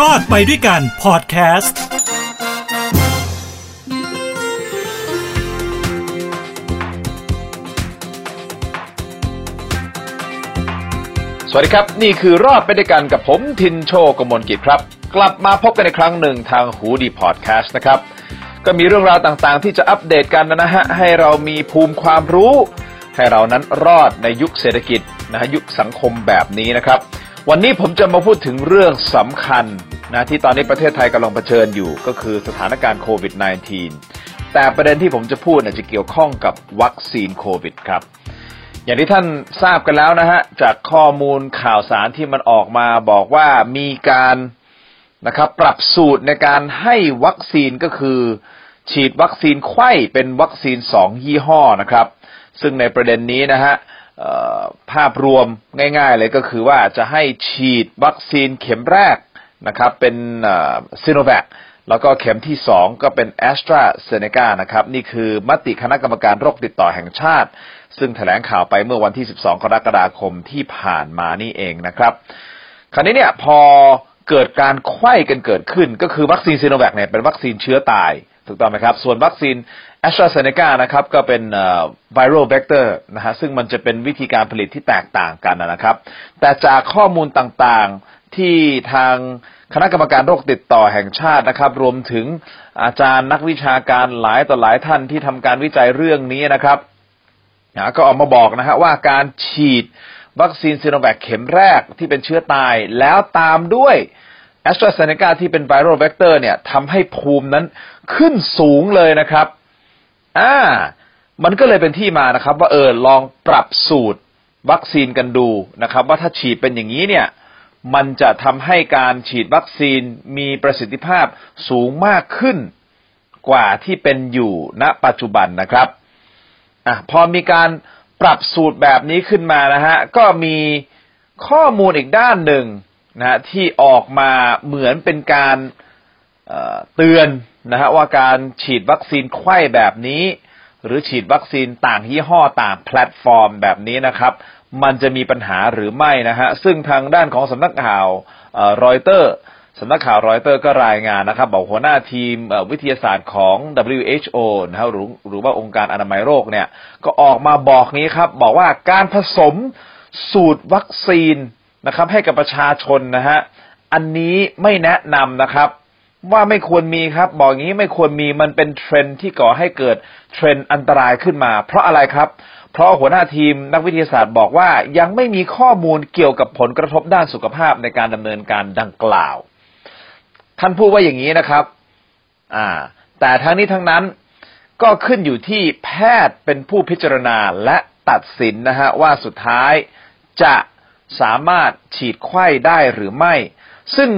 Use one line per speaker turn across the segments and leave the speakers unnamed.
รอดไปด้วยกันพอดแคสต์
สวัสดีครับ นี่คือรอดไปด้วยกันกับผมทินโชกมลกิจครับ กลับมาพบกันในครั้งหนึ่งทางหูดีพอดแคสต์นะครับ ก็มีเรื่องราวต่างๆ ที่จะอัปเดตกันนะฮะ ให้เรามีภูมิความรู้ ให้เรานั้นรอดในยุคเศรษฐกิจนะฮะยุคสังคมแบบนี้นะครับ วันนี้ผมจะมาพูดถึงเรื่องสำคัญนะที่ตอนนี้ประเทศไทยกำลังเผชิญอยู่ก็คือสถานการณ์โควิด -19 แต่ประเด็นที่ผมจะพูดจะเกี่ยวข้องกับวัคซีนโควิดครับ อย่างที่ท่านทราบกันแล้วนะฮะจากข้อมูลข่าวสารที่มันออกมาบอกว่ามีการนะครับปรับสูตรในการให้วัคซีนก็คือ ฉีดวัคซีนไข้เป็นวัคซีนสองยี่ห้อนะครับ ซึ่งในประเด็นนี้นะฮะ ภาพรวมง่าย ๆ เลยก็คือว่าจะให้ฉีดวัคซีนเข็มแรกนะครับเป็นซีโนแวคแล้วก็เข็มที่สองก็เป็นแอสตราเซเนกานะครับ นี่คือมติคณะกรรมการโรคติดต่อแห่งชาติ ซึ่งแถลงข่าวไปเมื่อวันที่ 12 กรกฎาคมที่ผ่านมานี่เองนะครับ คราวนี้เนี่ยพอเกิดการไข้กันเกิดขึ้น ก็คือวัคซีนซีโนแวคเนี่ยเป็นวัคซีนเชื้อตาย ถูกต้องไหมครับ ส่วนวัคซีนแอสตราเซเนกานะครับก็เป็น viral vector นะฮะซึ่งมันจะเป็นวิธีการผลิตที่แตกต่างกันนะครับ แต่จากข้อมูลต่างๆที่ทางคณะกรรมการโรคติดต่อแห่งชาตินะครับ รวมถึงอาจารย์นักวิชาการหลายต่อหลายท่านที่ทำการวิจัยเรื่องนี้นะครับก็ออกมาบอกนะฮะว่าการฉีดวัคซีนซิโนแวคเข็มแรกที่เป็นเชื้อตายแล้วตามด้วย แอสตราเซเนกาที่เป็น viral vector เนี่ยทำให้ภูมินั้นขึ้นสูงเลยนะครับอ่ามันก็เลยเป็นที่มานะครับว่าเออลองปรับสูตรวัคซีนกันดูนะครับ ว่าถ้าฉีดเป็นอย่างนี้เนี่ยมันจะทำให้การฉีดวัคซีนมีประสิทธิภาพสูงมากขึ้นกว่าที่เป็นอยู่ณปัจจุบันนะครับอะพอมีการปรับสูตรแบบนี้ขึ้นมานะฮะก็มีข้อมูลอีกด้านหนึ่ง นะที่ออกมาเหมือนเป็นการเตือนนะฮะว่าการฉีดวัคซีนไขว้แบบนี้ หรือฉีดวัคซีนต่างยี่ห้อต่างแพลตฟอร์มแบบนี้นะครับ มันจะมีปัญหาหรือไม่นะฮะซึ่งทางด้านของสำนักข่าวรอยเตอร์สำนักข่าวรอยเตอร์ก็รายงานนะครับ บอกหัวหน้าทีมวิทยาศาสตร์ของ WHO นะครับหรือหรือว่าองค์การอนามัยโลกเนี่ยก็ออกมาบอกนี้ครับ บอกว่าการผสมสูตรวัคซีน นะครับ ให้กับประชาชนนะฮะอันนี้ไม่แนะนำนะครับ ว่าไม่ควรมีครับ บอกอย่างนี้ไม่ควรมีมันเป็นเทรนด์ที่ก่อให้เกิดเทรนด์อันตรายขึ้นมา เพราะอะไรครับ เพราะหัวหน้าทีมนักวิทยาศาสตร์บอกว่ายังไม่มีข้อมูลเกี่ยวกับผลกระทบด้านสุขภาพในการดำเนินการดังกล่าว ท่านพูดว่าอย่างนี้นะครับอ่าแต่ทั้งนี้ทั้งนั้นก็ขึ้นอยู่ที่แพทย์เป็นผู้พิจารณาและตัดสินนะฮะว่าสุดท้ายจะ สามารถฉีดไข้ได้หรือไม่ ซึ่ง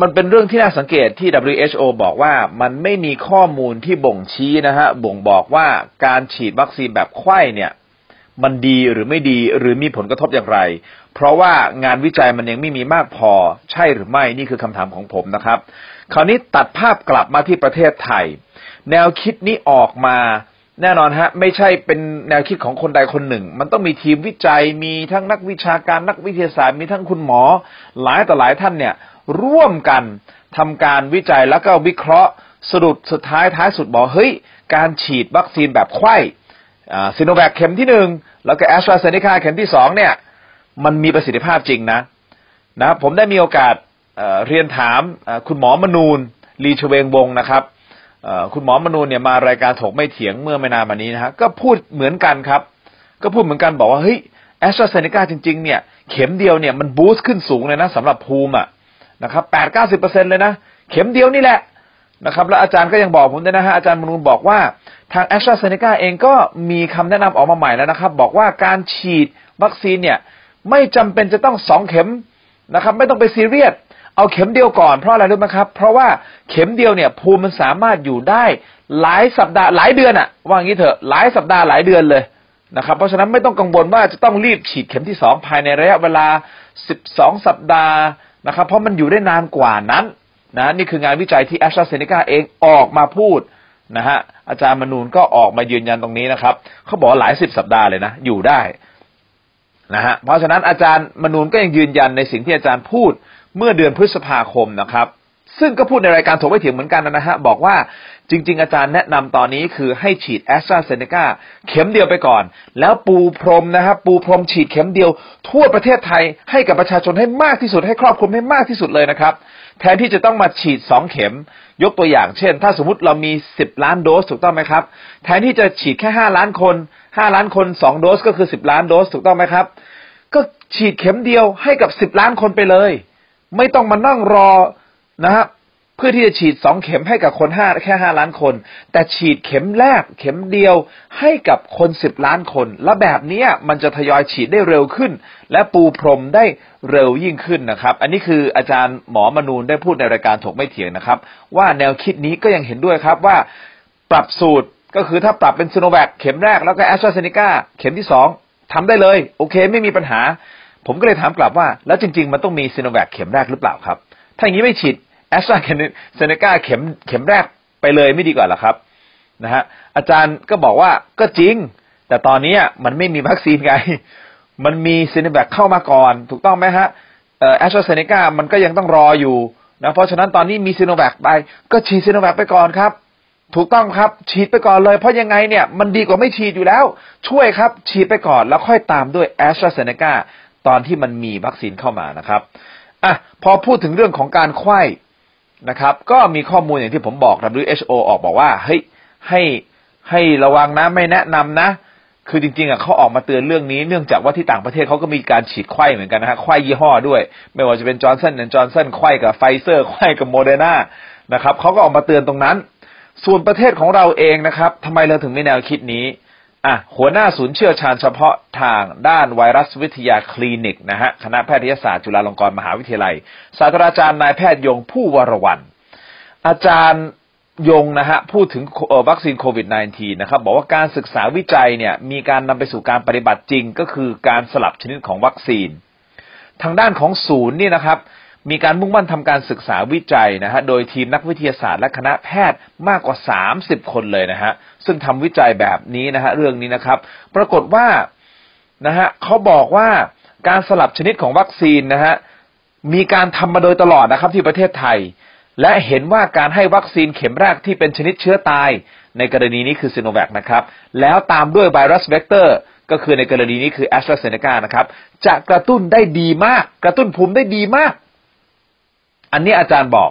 มันเป็นเรื่องที่น่าสังเกตที่ WHO บอกว่ามันไม่มีข้อมูลที่บ่งชี้นะฮะบ่งบอกว่าการฉีดวัคซีนแบบไข้เนี่ยมันดีหรือไม่ดีหรือมีผลกระทบอย่างไร เพราะว่างานวิจัยมันยังไม่มีมากพอ ใช่หรือไม่นี่คือคำถามของผมนะครับ คราวนี้ตัดภาพกลับมาที่ประเทศไทย แนวคิดนี้ออกมา แน่นอนฮะ ไม่ใช่เป็นแนวคิดของคนใดคนหนึ่ง มันต้องมีทีมวิจัยมีทั้งนักวิชาการนักวิทยาศาสตร์มีทั้งคุณหมอ หลายต่อหลายท่านเนี่ย ร่วมกันทำการวิจัยแล้วก็วิเคราะห์สรุปสุดท้ายท้ายสุดบอกเฮ้ย การฉีดวัคซีนแบบไข้ซีโนแวคเข็มที่หนึ่งแล้วก็แอสตราเซเนกาเข็มที่สองเนี่ย มันมีประสิทธิภาพจริงนะนะผมได้มีโอกาสเเรียนถามคุณหมอมนูนลีชเวงวงนะครับ คุณหมอมนูนเนี่ยมารายการถกไม่เถียงเมื่อไม่นานมานี้นะฮะก็พูดเหมือนกันครับ ก็พูดเหมือนกันบอกว่าเฮ้ยแอสตราเซเนกาจริง ๆ เนี่ย เข็มเดียวเนี่ยมันบูสต์ขึ้นสูงเลยนะสำหรับภูมิอะนะครับแปดเก้าสิบเปอร์เซ็นเลยนะ เข็มเดียวนี่แหละนะครับ แล้วอาจารย์ก็ยังบอกผมด้วยนะฮะอาจารย์มนูนบอกว่าทางแอสตราเซเนกาเองก็มีคำแนะนำออกมาใหม่แล้วนะครับ บอกว่าการฉีดวัคซีนเนี่ย ไม่จำเป็นจะต้องสองเข็มนะครับ ไม่ต้องไปซีเรียส เอาเข็มเดียวก่อนเพราะอะไรรู้ไหมครับ เพราะว่าเข็มเดียวเนี่ย ภูมิมันสามารถอยู่ได้หลายสัปดาห์หลายเดือนอะว่างี้เถอะหลายสัปดาห์หลายเดือนเลยนะครับ เพราะฉะนั้นไม่ต้องกังวลว่าจะต้องรีบฉีดเข็มที่สองภายในระยะเวลาสิบสองสัปดาห์นะครับ เพราะมันอยู่ได้นานกว่านั้นนะนี่คืองานวิจัยที่แอสตราเซเนกาเองออกมาพูดนะฮะอาจารย์มนูนก็ออกมายืนยันตรงนี้นะครับเขาบอกหลายสิบสัปดาห์เลยนะ อยู่ได้นะฮะเพราะฉะนั้นอาจารย์มนูนก็ยังยืนยันในสิ่งที่อาจารย์พูด เมื่อเดือนพฤษภาคมนะครับ ซึ่งก็พูดในรายการถกไม่เถียงเหมือนกันนะฮะบอกว่าจริง ๆ อาจารย์แนะนำตอนนี้คือให้ฉีดแอสตราเซเนกาเข็มเดียวไปก่อน แล้วปูพรมนะครับปูพรมฉีดเข็มเดียว ทั่วประเทศไทยให้กับประชาชนให้มากที่สุดให้ครอบคลุมให้มากที่สุดเลยนะครับ แทนที่จะต้องมาฉีดสองเข็ม ยกตัวอย่างเช่น ถ้าสมมติเรามีสิบล้านโดสถูกต้องไหมครับ แทนที่จะฉีดแค่ห้าล้านคนห้าล้านคนสองโดสก็คือสิบล้านโดสถูกต้องไหมครับ ก็ฉีดเข็มเดียวให้กับสิบล้านคนไปเลย ไม่ต้องมานั่งรอนะครับเพื่อที่จะฉีดสองเข็มให้กับคนห้าแค่ห้าล้านคน แต่ฉีดเข็มแรกเข็มเดียวให้กับคนสิบล้านคน และแบบนี้มันจะทยอยฉีดได้เร็วขึ้น และปูพรมได้เร็วยิ่งขึ้นนะครับ อันนี้คืออาจารย์หมอมนูนได้พูดในรายการถกไม่เถียงนะครับ ว่าแนวคิดนี้ก็ยังเห็นด้วยครับว่าปรับสูตรก็คือถ้าปรับเป็นซีโนแวคเข็มแรกแล้วก็แอสตราเซเนกาเข็มที่สองทำได้เลย โอเค ไม่มีปัญหา ผมก็เลยถามกลับว่า แล้วจริง ๆ มันต้องมีซีโนแวคเข็มแรกหรือเปล่าครับ ถ้าอย่างนี้ไม่ฉีดแอสตราเซเนกาเข็มเข็มแรกไปเลยไม่ดีกว่าหรอครับนะฮะอาจารย์ก็บอกว่าก็จริง แต่ตอนนี้มันไม่มีวัคซีนไง มันมีซีโนแวคเข้ามาก่อน ถูกต้องไหมฮะแอสตราเซเนกามันก็ยังต้องรออยู่นะเพราะฉะนั้นตอนนี้มีซีโนแวคไป ก็ฉีดซีโนแวคไปก่อนครับ ถูกต้องครับฉีดไปก่อนเลย เพราะยังไงเนี่ยมันดีกว่าไม่ฉีดอยู่แล้ว ช่วยครับ ฉีดไปก่อนแล้วค่อยตามด้วยแอสตราเซเนกา ตอนที่มันมีวัคซีนเข้ามานะครับอะพอพูดถึงเรื่องของการไขว้นะครับ ก็มีข้อมูลอย่างที่ผมบอก WHO ออกบอกว่าเฮ้ยให้ให้ระวังนะไม่แนะนำนะ คือจริงๆอะเขาออกมาเตือนเรื่องนี้เนื่องจากว่าที่ต่างประเทศเขาก็มีการฉีดไขว้เหมือนกันนะฮะไขว้ยี่ห้อด้วย ไม่ว่าจะเป็นจอห์นสันแอนด์จอห์นสันไขว้กับไฟเซอร์ไขว้กับโมเดอร์นานะครับเขาก็ออกมาเตือนตรงนั้น ส่วนประเทศของเราเองนะครับทำไมเราถึงมีแนวคิดนี้ อะหัวหน้าศูนย์เชี่ยวชาญเฉพาะทางด้านไวรัสวิทยาคลินิกนะฮะคณะแพทยศาสตร์จุฬาลงกรณ์มหาวิทยาลัย ศาสตราจารย์นายแพทย์ยง ภู่วรวรรณอาจารย์ยงนะฮะพูดถึงวัคซีนโควิด -19 นะครับบอกว่าการศึกษาวิจัยเนี่ยมีการนำไปสู่การปฏิบัติจริง ก็คือการสลับชนิดของวัคซีน ทางด้านของศูนย์นี่นะครับ มีการมุ่งมั่นทำการศึกษาวิจัยนะฮะโดยทีมนักวิทยาศาสตร์และคณะแพทย์มากกว่า 30 คนเลยนะฮะซึ่งทำวิจัยแบบนี้นะฮะเรื่องนี้นะครับ ปรากฏว่านะฮะเขาบอกว่าการสลับชนิดของวัคซีนนะฮะมีการทำมาโดยตลอดนะครับที่ประเทศไทย และเห็นว่าการให้วัคซีนเข็มแรกที่เป็นชนิดเชื้อตาย ในกรณีนี้คือซีโนแวคนะครับแล้วตามด้วยไวรัสเวกเตอร์ก็คือในกรณีนี้คือแอสตราเซเนกานะครับจะกระตุ้นได้ดีมาก กระตุ้นภูมิได้ดีมาก อันนี้อาจารย์บอก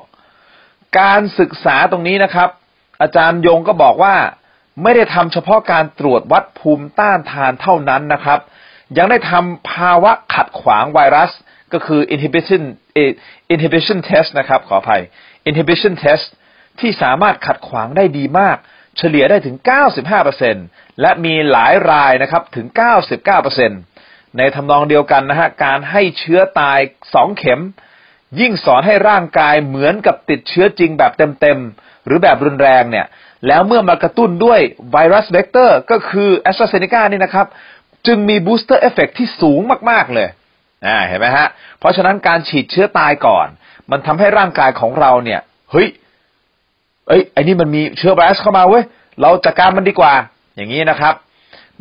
การศึกษาตรงนี้นะครับ อาจารย์ยงก็บอกว่าไม่ได้ทำเฉพาะการตรวจวัดภูมิต้านทานเท่านั้นนะครับ ยังได้ทำภาวะขัดขวางไวรัสก็คือ inhibition inhibition test นะครับ ขออภัย inhibition test ที่สามารถขัดขวางได้ดีมาก เฉลี่ยได้ถึง 95%และมีหลายรายนะครับถึง 99%ในทำนองเดียวกันนะฮะ การให้เชื้อตาย 2 เข็ม ยิ่งสอนให้ร่างกายเหมือนกับติดเชื้อจริงแบบเต็มๆ หรือแบบรุนแรงเนี่ย แล้วเมื่อมากระตุ้นด้วยไวรัสเวกเตอร์ก็คือแอสตราเซเนกานี่นะครับ จึงมี booster effect ที่สูงมากๆเลยอ่าเห็นไหมฮะ เพราะฉะนั้นการฉีดเชื้อตายก่อน มันทำให้ร่างกายของเราเนี่ย เฮ้ย เอ้ยไอ้นี่มันมีเชื้อไวรัสเข้ามาเว้ย เราจัดการมันดีกว่า อย่างนี้นะครับ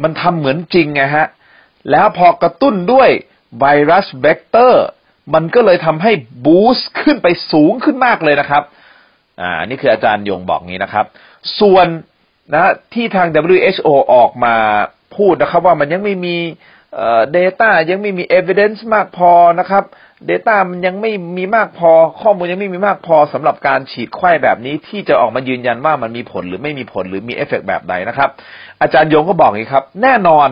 มันทำเหมือนจริงไงฮะ แล้วพอกระตุ้นด้วยไวรัสเวกเตอร์ มันก็เลยทำให้ boost ขึ้นไปสูงขึ้นมากเลยนะครับ อ่า นี่คืออาจารย์ยงบอกงี้นะครับ ส่วนนะที่ทาง WHO ออกมาพูดนะครับ ว่ามันยังไม่มีเอ่อ data ยังไม่มี evidence มากพอนะครับ Data มันยังไม่มีมากพอ ข้อมูลยังไม่มีมากพอสำหรับการฉีดไข้แบบนี้ ที่จะออกมายืนยันว่ามันมีผลหรือไม่มีผลหรือมีเอฟเฟกแบบใดนะครับ อาจารย์ยงก็บอกอย่างนี้ครับ แน่นอน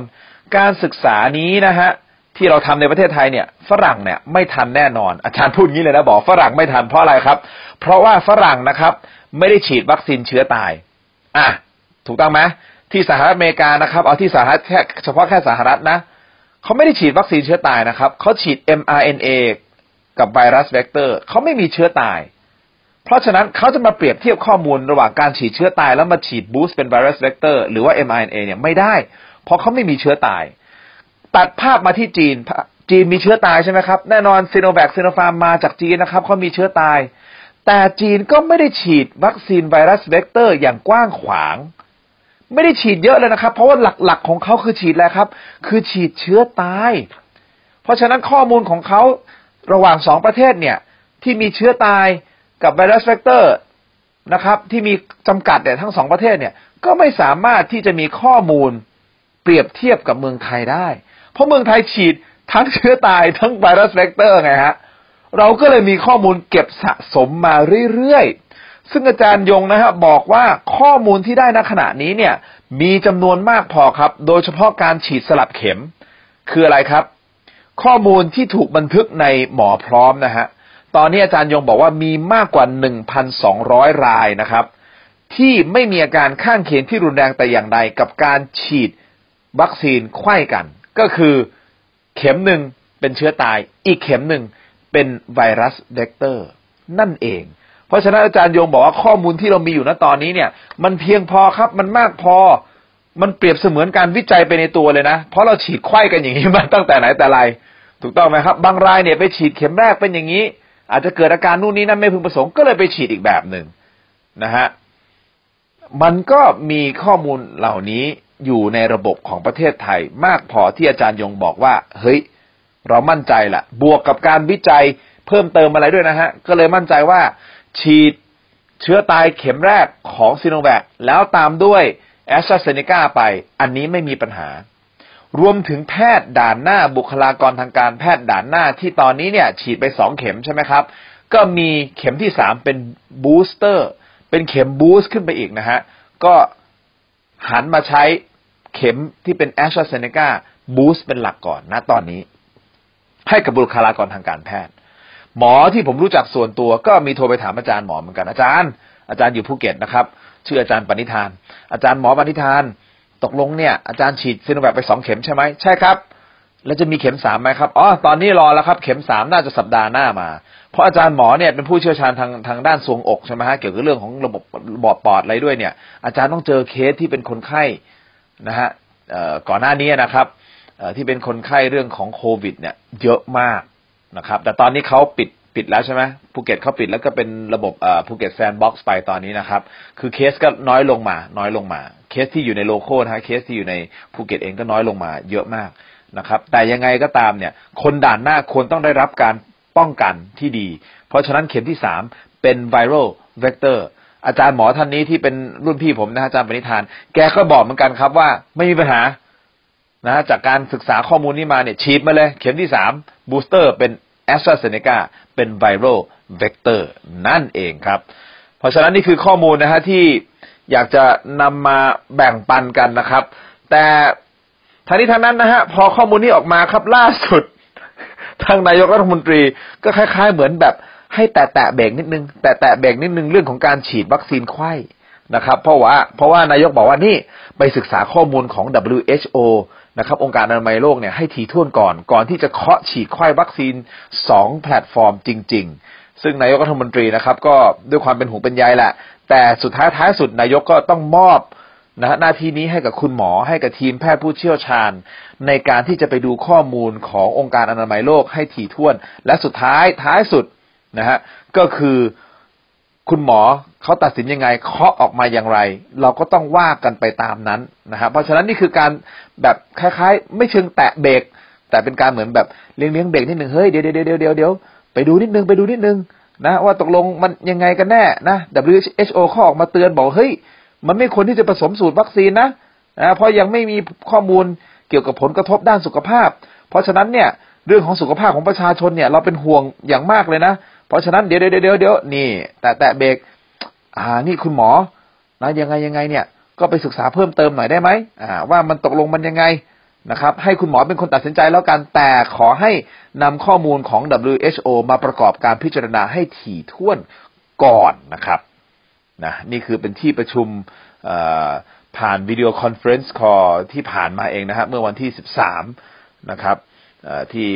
การศึกษานี้นะฮะ ที่เราทำในประเทศไทยเนี่ย ฝรั่งเนี่ยไม่ทันแน่นอน อาจารย์พูดงี้เลยนะบอกฝรั่งไม่ทันเพราะอะไรครับ เพราะว่าฝรั่งนะครับ ไม่ได้ฉีดวัคซีนเชื้อตาย อะ ถูกต้องไหมที่สหรัฐอเมริกานะครับ เอาที่สหรัฐแค่เฉพาะแค่สหรัฐนะเขาไม่ได้ฉีดวัคซีนเชื้อตายนะครับเขาฉีด mRNA กับไวรัสเวกเตอร์เขาไม่มีเชื้อตาย เพราะฉะนั้นเขาจะมาเปรียบเทียบข้อมูลระหว่างการฉีดเชื้อตายแล้วมาฉีด boost เป็นไวรัสเวกเตอร์หรือว่า mRNA เนี่ยไม่ได้ เพราะเขาไม่มีเชื้อตาย ตัดภาพมาที่จีน จีนมีเชื้อตายใช่ไหมครับ แน่นอนซีโนแวคซีโนฟาร์มมาจากจีนนะครับเขามีเชื้อตาย แต่จีนก็ไม่ได้ฉีดวัคซีนไวรัสเวกเตอร์อย่างกว้างขวาง ไม่ได้ฉีดเยอะเลยนะครับ เพราะว่าหลักๆของเขาคือฉีดอะไรครับ คือฉีดเชื้อตาย เพราะฉะนั้นข้อมูลของเขาระหว่างสองประเทศเนี่ย ที่มีเชื้อตายกับไวรัสเวกเตอร์นะครับ ที่มีจำกัดเนี่ยทั้งสองประเทศเนี่ยก็ไม่สามารถที่จะมีข้อมูลเปรียบเทียบกับเมืองไทยได้ เพราะเมืองไทยฉีดทั้งเชื้อตายทั้งไวรัสเวกเตอร์ไงฮะเราก็เลยมีข้อมูลเก็บสะสมมาเรื่อยๆ ซึ่งอาจารย์ยงนะฮะบอกว่าข้อมูลที่ได้ณขณะนี้เนี่ย มีจำนวนมากพอครับ โดยเฉพาะการฉีดสลับเข็ม คืออะไรครับ ข้อมูลที่ถูกบันทึกในหมอพร้อมนะฮะตอนนี้อาจารย์ยงบอกว่ามีมากกว่า 1,200 รายนะครับ ที่ไม่มีอาการข้างเคียงที่รุนแรงแต่อย่างใดกับการฉีดวัคซีนไข้กัน ก็คือเข็มหนึ่งเป็นเชื้อตาย อีกเข็มหนึ่งเป็นไวรัสเวกเตอร์ นั่นเอง เพราะฉะนั้นอาจารย์ยงบอกว่าข้อมูลที่เรามีอยู่ณตอนนี้เนี่ย มันเพียงพอครับมันมากพอมันเปรียบเสมือนการวิจัยไปในตัวเลยนะ เพราะเราฉีดไข้กันอย่างนี้มาตั้งแต่ไหนแต่ไร ถูกต้องไหมครับ บางรายเนี่ยไปฉีดเข็มแรกเป็นอย่างนี้ อาจจะเกิดอาการนู่นนี่นั่นไม่พึงประสงค์ก็เลยไปฉีดอีกแบบหนึ่งนะฮะ มันก็มีข้อมูลเหล่านี้ อยู่ในระบบของประเทศไทย มากพอที่อาจารย์ยงบอกว่า เฮ้ย เรามั่นใจละบวกกับการวิจัยเพิ่มเติมอะไรด้วยนะฮะ ก็เลยมั่นใจว่า ฉีดเชื้อตายเข็มแรกของซีโนแวคแล้วตามด้วยแอสตราเซเนกาไป อันนี้ไม่มีปัญหา รวมถึงแพทย์ด่านหน้าบุคลากรทางการแพทย์ด่านหน้าที่ตอนนี้เนี่ย ฉีดไปสองเข็มใช่ไหมครับ ก็มีเข็มที่สามเป็น booster เป็นเข็ม boost ขึ้นไปอีกนะฮะ ก็ หันมาใช้เข็มที่เป็นแอสตราเซเนกา boost เป็นหลักก่อนนะตอนนี้ ให้กับบุคลากรทางการแพทย์ หมอที่ผมรู้จักส่วนตัวก็มีโทรไปถามอาจารย์หมอเหมือนกันอาจารย์ อาจารย์อยู่ภูเก็ตนะครับ ชื่ออาจารย์ปณิธาน อาจารย์หมอปณิธาน ตกลงเนี่ยอาจารย์ฉีดซีโนแวคไปสองเข็มใช่ไหมใช่ครับ แล้วจะมีเข็มสามไหมครับ อ๋อ ตอนนี้รอแล้วครับ เข็มสามน่าจะสัปดาห์หน้ามา เพราะอาจารย์หมอเนี่ยเป็นผู้เชี่ยวชาญทางทางด้านทรวงอกใช่ไหมฮะ เกี่ยวกับเรื่องของระบบระบบปอดอะไรด้วยเนี่ย อาจารย์ต้องเจอเคสที่เป็นคนไข้นะฮะก่อนหน้านี้นะครับที่เป็นคนไข้เรื่องของโควิด เนี่ยเยอะมากนะครับ แต่ตอนนี้เขาปิดปิดแล้วใช่ไหมภูเก็ตเขาปิดแล้วก็เป็นระบบภูเก็ตแซนด์บ็อกซ์ไปตอนนี้นะครับ คือเคสก็น้อยลงมา น้อยลงมา เคสที่อยู่ใน local นะฮะ เคสที่อยู่ในภูเก็ตเองก็น้อยลงมา เยอะมาก นะครับ แต่ยังไงก็ตามเนี่ย คนด่านหน้าควรต้องได้รับการป้องกันที่ดี เพราะฉะนั้นเข็มที่สามเป็น viral vector อาจารย์หมอท่านนี้ที่เป็นรุ่นพี่ผมนะอาจารย์ปณิธาน แกก็บอกเหมือนกันครับว่าไม่มีปัญหานะจากการศึกษาข้อมูลนี้มาเนี่ยฉีดมาเลย เข็มที่สาม booster เป็นแอสตราเซเนกาเป็น viral vectorนั่นเองครับ เพราะฉะนั้นนี่คือข้อมูลนะฮะที่อยากจะนำมาแบ่งปันกันนะครับ แต่ ทางนี้ทางนั้นนะฮะพอข้อมูลนี้ออกมาครับล่าสุด ทางนายกรัฐมนตรีก็คล้าย ๆ เหมือนแบบให้แตะแตะเบรกนิดนึง แตะแตะเบรกนิดนึงเรื่องของการฉีดวัคซีนไข้นะครับ เพราะว่าเพราะว่านายกบอกว่านี่ไปศึกษาข้อมูลของ WHO นะครับองค์การอนามัยโลกเนี่ยให้ทีท่วนก่อนก่อนที่จะเคาะฉีดไข้วัคซีนสองแพลตฟอร์มจริง ๆ ซึ่งนายกรัฐมนตรีนะครับ ก็ด้วยความเป็นห่วงเป็นใยแหละ แต่สุดท้ายท้ายสุดนายกก็ต้องมอบ นะฮะหน้าที่นี้ให้กับคุณหมอให้กับทีมแพทย์ผู้เชี่ยวชาญ ในการที่จะไปดูข้อมูลขององค์การอนามัยโลกให้ถี่ถ้วน และสุดท้ายท้ายสุดนะฮะก็คือคุณหมอเขาตัดสินยังไงเคาะออกมาอย่างไร เราก็ต้องว่ากันไปตามนั้นนะครับเพราะฉะนั้นนี่คือการแบบคล้ายๆ ไม่เชิงแตะเบรกแต่เป็นการเหมือนแบบเลี้ยงเลี้ยงเบรกนิดหนึ่งเฮ้ยเดี๋ยวเดี๋ยวเดี๋ยวเดี๋ยวเดี๋ยวไปดูนิดนึงไปดูนิดนึงนะว่าตกลงมันยังไงกันแน่นะ WHO ข้อออกมาเตือนบอกเฮ้ย มันไม่ควรที่จะผสมสูตรวัคซีนนะนะเพราะยังไม่มีข้อมูลเกี่ยวกับผลกระทบด้านสุขภาพ เพราะฉะนั้นเนี่ยเรื่องของสุขภาพของประชาชนเนี่ย เราเป็นห่วงอย่างมากเลยนะ เพราะฉะนั้นเดี๋ยวเดี๋ยวเดี๋ยวเดี๋ยวนี่ แต่แต่เบรกอ่านี่คุณหมอนะยังไงยังไงเนี่ย ก็ไปศึกษาเพิ่มเติมหน่อยได้ไหมอ่า ว่ามันตกลงมันยังไงนะครับ ให้คุณหมอเป็นคนตัดสินใจแล้วกันแต่ขอให้นำข้อมูลของ WHO มาประกอบการพิจารณาให้ถี่ถ้วนก่อนนะครับ นะนี่คือเป็นที่ประชุมผ่าน video conference ครม. ที่ผ่านมาเองนะครับเมื่อวันที่ 13 นะครับที่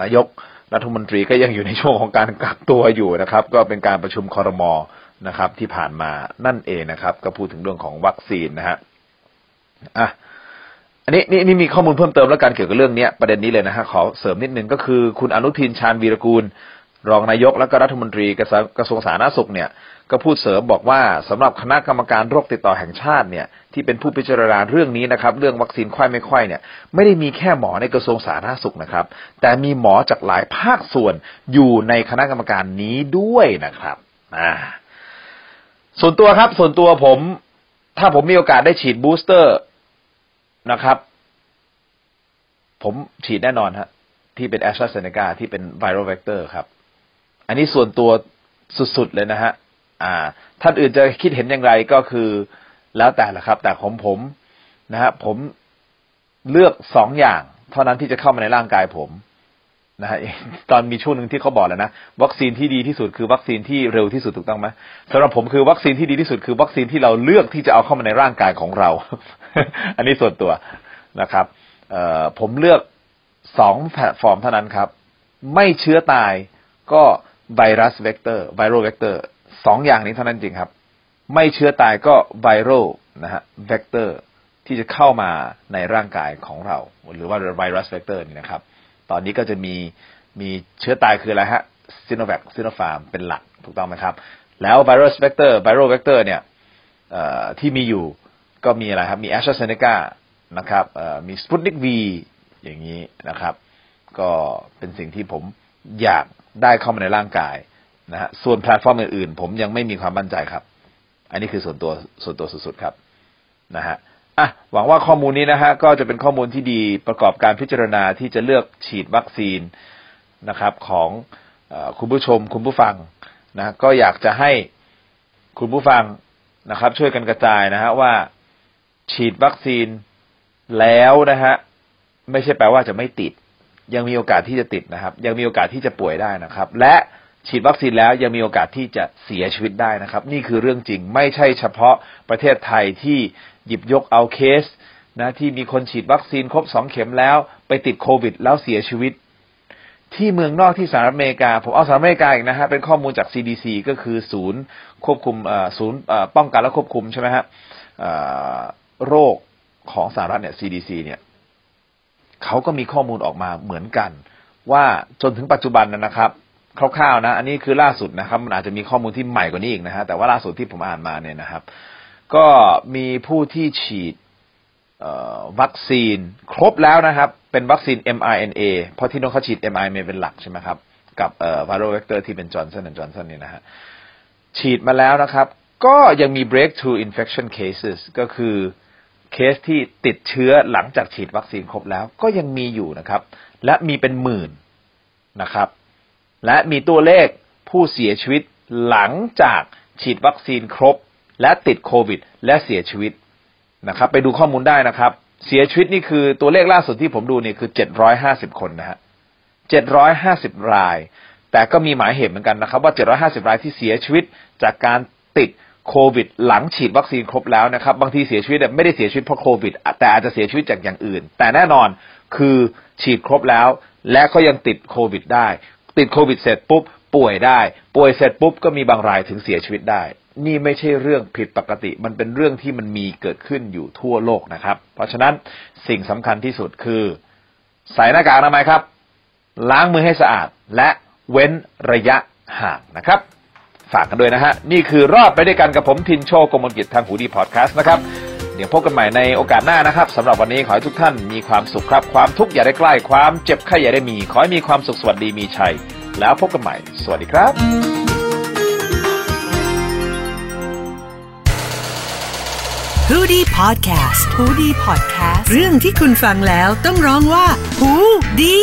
นายกรัฐมนตรีก็ยังอยู่ในช่วงของการกักตัวอยู่นะครับ ก็เป็นการประชุมคอรมอนะครับ ที่ผ่านมานั่นเองนะครับ ก็พูดถึงเรื่องของวัคซีนนะฮะอะอันนี้นี่นี่มีข้อมูลเพิ่มเติมแล้วกันเกี่ยวกับเรื่องนี้ประเด็นนี้เลยนะฮะขอเสริมนิดนึงก็คือ คุณอนุทินชาญวีรกูล รองนายกและก็รัฐมนตรีกระทรวงสาธารณสุขเนี่ย ก็พูดเสริมบอกว่าสำหรับคณะกรรมการโรคติดต่อแห่งชาติเนี่ยที่เป็นผู้พิจารณาเรื่องนี้นะครับ เรื่องวัคซีนไข้ไม่ไข้เนี่ยไม่ได้มีแค่หมอในกระทรวงสาธารณสุขนะครับ แต่มีหมอจากหลายภาคส่วนอยู่ในคณะกรรมการนี้ด้วยนะครับอ่าส่วนตัวครับส่วนตัวผม ถ้าผมมีโอกาสได้ฉีด booster นะครับ ผมฉีดแน่นอนฮะที่เป็นแอสตราเซเนกาที่เป็น viral vector ครับ อันนี้ส่วนตัวสุดๆเลยนะฮะ อ่า ท่านอื่นจะคิดเห็นอย่างไรก็คือแล้วแต่ละครับ แต่ของผมนะฮะผมเลือกสองอย่าง เท่านั้นที่จะเข้ามาในร่างกายผมนะฮะตอนมีช่วงหนึ่งที่เขาบอกแล้วนะวัคซีนที่ดีที่สุดคือวัคซีนที่เร็วที่สุดถูกต้องไหมสำหรับผมคือวัคซีนที่ดีที่สุดคือวัคซีนที่เราเลือกที่จะเอาเข้ามาในร่างกายของเรา อันนี้ส่วนตัวนะครับเอ่อผมเลือกสองแพลตฟอร์มเท่านั้นครับ ไม่เชื้อตายก็ไวรัส vector viral vector สองอย่างนี้เท่านั้นจริงครับ ไม่เชื้อตายก็ viralนะฮะเวกเตอร์ที่จะเข้ามาในร่างกายของเรา หรือว่าไวรัสเวกเตอร์นี่นะครับ ตอนนี้ก็จะมีมีเชื้อตายคืออะไรฮะซิโนแวคซิโนฟาร์มเป็นหลักถูกต้องไหมครับ แล้วไวรัส vector viral vector เนี่ยที่มีอยู่ก็มีอะไรครับ มีแอสตราเซเนกานะครับมีสปุตนิกวีอย่างนี้นะครับ ก็เป็นสิ่งที่ผมอยากได้เข้ามาในร่างกาย นะฮะส่วนแพลตฟอร์มอื่นๆ ผมยังไม่มีความมั่นใจครับ อันนี้คือส่วนตัวส่วนตัวสุดๆครับนะฮะอะหวังว่าข้อมูลนี้นะฮะก็จะเป็นข้อมูลที่ดีประกอบการพิจารณาที่จะเลือกฉีดวัคซีนนะครับ ของอคุณผู้ชมคุณผู้ฟังนะก็อยากจะให้คุณผู้ฟังนะครับ ช่วยกันกระจายนะฮะว่าฉีดวัคซีนแล้วนะฮะไม่ใช่แปลว่าจะไม่ติด ยังมีโอกาสที่จะติดนะครับ ยังมีโอกาสที่จะป่วยได้นะครับ และ ฉีดวัคซีนแล้วยังมีโอกาสที่จะเสียชีวิตได้นะครับ นี่คือเรื่องจริงไม่ใช่เฉพาะประเทศไทยที่หยิบยกเอาเคสนะที่มีคนฉีดวัคซีนครบสองเข็มแล้ว ไปติดโควิด แล้วเสียชีวิต ที่เมืองนอกที่สหรัฐอเมริกา ผมเอาสหรัฐอเมริกาอีกนะฮะเป็นข้อมูลจาก CDC ก็คือศูนย์ควบคุมศูนย์ป้องกันและควบคุมใช่ไหมฮะโรคของสหรัฐเนี่ย CDC เนี่ยเขาก็มีข้อมูลออกมาเหมือนกัน ว่าจนถึงปัจจุบันนะครับ คร่าวๆนะ อันนี้คือล่าสุดนะครับ มันอาจจะมีข้อมูลที่ใหม่กว่านี้อีกนะฮะ แต่ว่าล่าสุดที่ผมอ่านมาเนี่ยนะครับ ก็มีผู้ที่ฉีดวัคซีนครบแล้วนะครับ เป็นวัคซีน mRNA เพราะที่น้องเขาฉีด mRNA เป็นหลักใช่ไหมครับ กับเอ่อ viral vector ที่เป็นจอร์นสันและจอร์นสันนี่นะฮะ ฉีดมาแล้วนะครับ ก็ยังมี breakthrough infection cases ก็คือเคสที่ติดเชื้อหลังจากฉีดวัคซีนครบแล้ว ก็ยังมีอยู่นะครับ และมีเป็นหมื่นนะครับ และมีตัวเลขผู้เสียชีวิตหลังจากฉีดวัคซีนครบ และติดโควิด และเสียชีวิตนะครับ ไปดูข้อมูลได้นะครับ เสียชีวิตนี่คือตัวเลขล่าสุดที่ผมดูนี่คือเจ็ดร้อยห้าสิบคนนะฮะเจ็ดร้อยห้าสิบราย แต่ก็มีหมายเหตุเหมือนกันนะครับ ว่าเจ็ดร้อยห้าสิบรายที่เสียชีวิตจากการติดโควิด หลังฉีดวัคซีนครบแล้วนะครับ บางทีเสียชีวิตไม่ได้เสียชีวิตเพราะโควิด แต่อาจจะเสียชีวิตจากอย่างอื่น แต่แน่นอนคือฉีดครบแล้ว และก็ยังติดโควิดได้ ติดโควิดเสร็จปุ๊บป่วยได้ ป่วยเสร็จปุ๊บก็มีบางรายถึงเสียชีวิตได้ นี่ไม่ใช่เรื่องผิดปกติ มันเป็นเรื่องที่มันมีเกิดขึ้นอยู่ทั่วโลกนะครับ เพราะฉะนั้นสิ่งสำคัญที่สุดคือ ใส่หน้ากากอนามัยครับ ล้างมือให้สะอาดและเว้นระยะห่างนะครับ ฝากกันด้วยนะฮะ นี่คือรอดไปด้วยกันกับผมทินโชคกมลกิจทางหูดีพอดแคสต์นะครับ เดี๋ยวพบกันใหม่ในโอกาสหน้านะครับสำหรับวันนี้ขอให้ทุกท่านมีความสุขครับ ความทุกข์อย่าได้ใกล้ความเจ็บไข้อย่าได้มี ขอให้มีความสุขสวัสดีมีชัย แล้วพบกันใหม่ สวัสดีครับ
ฮูดี้พอดแคสต์ฮูดี้พอดแคสต์เรื่องที่คุณฟังแล้วต้องร้องว่าหูดี